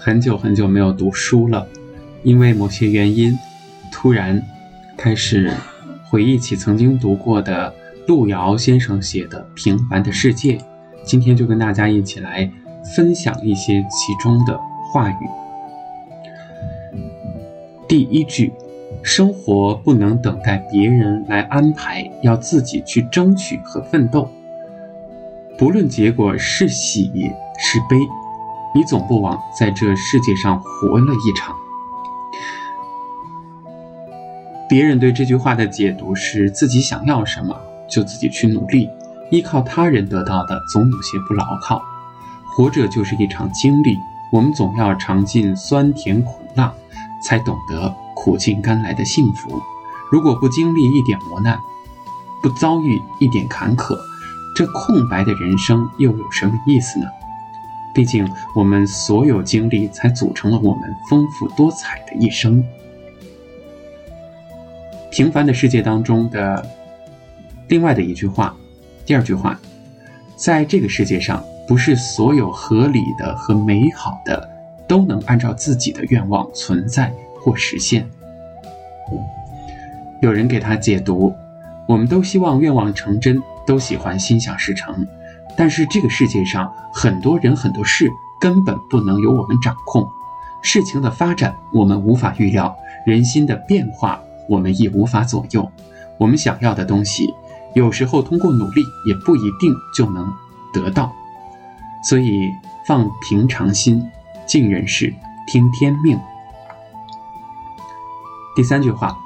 很久很久没有读书了，因为某些原因，突然开始回忆起曾经读过的路遥先生写的《平凡的世界》，今天就跟大家一起来分享一些其中的话语。第一句：生活不能等待别人来安排，要自己去争取和奋斗。不论结果是喜是悲。你总不枉在这世界上活了一场。别人对这句话的解读是：自己想要什么，就自己去努力，依靠他人得到的总有些不牢靠。活着就是一场经历，我们总要尝尽酸甜苦辣，才懂得苦尽甘来的幸福。如果不经历一点磨难，不遭遇一点坎坷，这空白的人生又有什么意思呢？毕竟，我们所有经历才组成了我们丰富多彩的一生。平凡的世界当中的另外的一句话，第二句话，在这个世界上，不是所有合理的和美好的都能按照自己的愿望存在或实现。有人给他解读：我们都希望愿望成真，都喜欢心想事成。但是这个世界上很多人很多事根本不能由我们掌控，事情的发展我们无法预料，人心的变化我们亦无法左右。我们想要的东西，有时候通过努力也不一定就能得到。所以放平常心，尽人事，听天命。第三句话，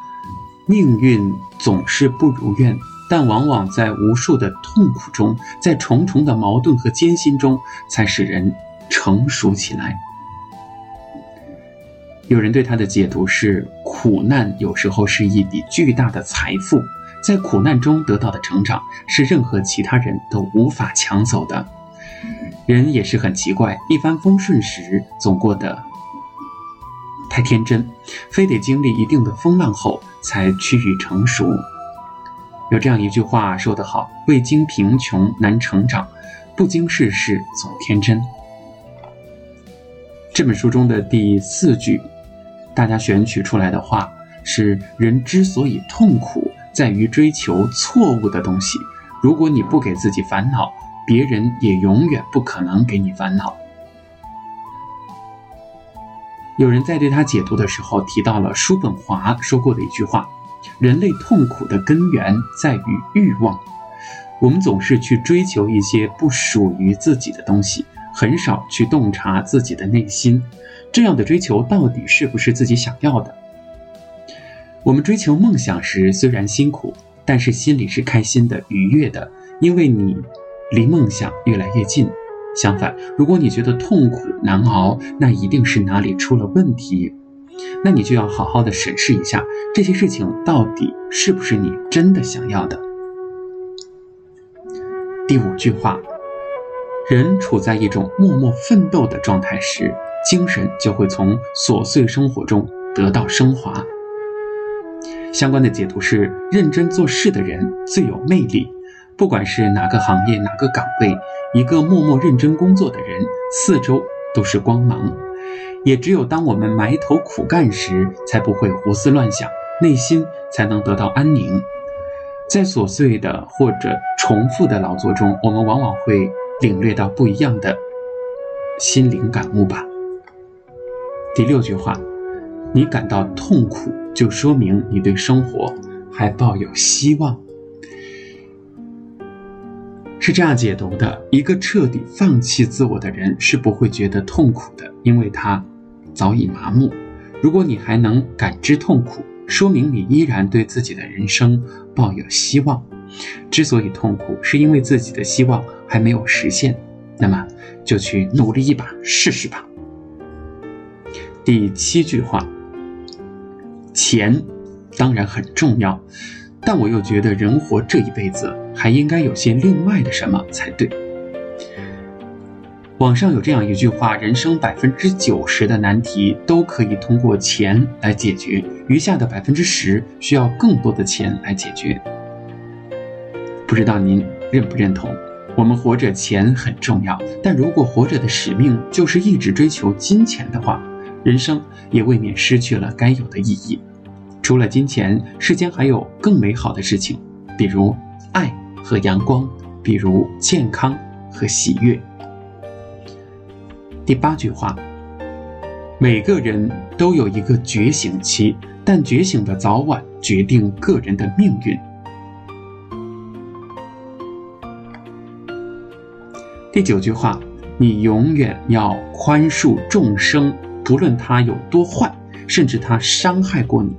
命运总是不如愿。但往往在无数的痛苦中，在重重的矛盾和艰辛中，才使人成熟起来。有人对他的解读是：苦难有时候是一笔巨大的财富，在苦难中得到的成长，是任何其他人都无法抢走的。人也是很奇怪，一帆风顺时总过得太天真，非得经历一定的风浪后，才趋于成熟。有这样一句话说得好：“未经贫穷难成长，不经世事总天真。”这本书中的第四句，大家选取出来的话是：“人之所以痛苦，在于追求错误的东西。如果你不给自己烦恼，别人也永远不可能给你烦恼。”有人在对他解读的时候提到了叔本华说过的一句话。人类痛苦的根源在于欲望，我们总是去追求一些不属于自己的东西，很少去洞察自己的内心。这样的追求到底是不是自己想要的？我们追求梦想时虽然辛苦，但是心里是开心的、愉悦的，因为你离梦想越来越近。相反，如果你觉得痛苦难熬，那一定是哪里出了问题。那你就要好好的审视一下这些事情到底是不是你真的想要的。第五句话，人处在一种默默奋斗的状态时，精神就会从琐碎生活中得到升华。相关的解读是：认真做事的人最有魅力，不管是哪个行业哪个岗位，一个默默认真工作的人，四周都是光芒。也只有当我们埋头苦干时，才不会胡思乱想，内心才能得到安宁。在琐碎的或者重复的劳作中，我们往往会领略到不一样的心灵感悟吧。第六句话，你感到痛苦，就说明你对生活还抱有希望。是这样解读的：一个彻底放弃自我的人是不会觉得痛苦的，因为他早已麻木。如果你还能感知痛苦，说明你依然对自己的人生抱有希望。之所以痛苦，是因为自己的希望还没有实现，那么就去努力一把试试吧。第七句话：钱当然很重要。但我又觉得，人活这一辈子，还应该有些另外的什么才对。网上有这样一句话：人生百分之九十的难题都可以通过钱来解决，余下的百分之十需要更多的钱来解决。不知道您认不认同？我们活着钱很重要，但如果活着的使命就是一直追求金钱的话，人生也未免失去了该有的意义。除了金钱，世间还有更美好的事情，比如爱和阳光，比如健康和喜悦。第八句话：每个人都有一个觉醒期，但觉醒的早晚决定个人的命运。第九句话：你永远要宽恕众生，不论他有多坏，甚至他伤害过你，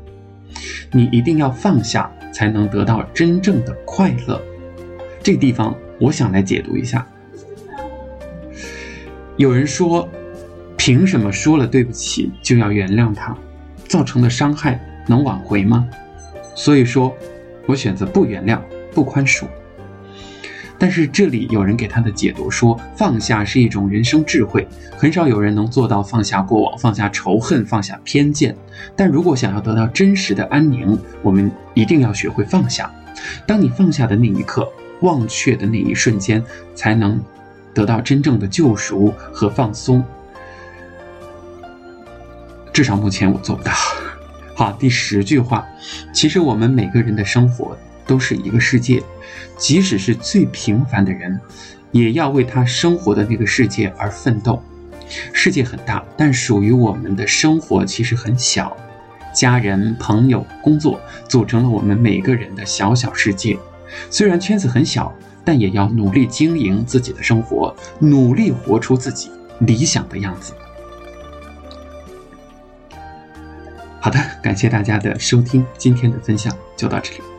你一定要放下，才能得到真正的快乐。这个地方，我想来解读一下。有人说：“凭什么说了对不起就要原谅他？造成的伤害能挽回吗？”所以说，我选择不原谅、不宽恕。但是这里有人给他的解读说，放下是一种人生智慧，很少有人能做到放下过往、放下仇恨、放下偏见。但如果想要得到真实的安宁，我们一定要学会放下。当你放下的那一刻，忘却的那一瞬间，才能。得到真正的救赎和放松，至少目前我做不到。好，第十句话，其实我们每个人的生活都是一个世界，即使是最平凡的人，也要为他生活的那个世界而奋斗。世界很大，但属于我们的生活其实很小，家人、朋友、工作组成了我们每个人的小小世界，虽然圈子很小。但也要努力经营自己的生活，努力活出自己理想的样子。好的，感谢大家的收听，今天的分享就到这里。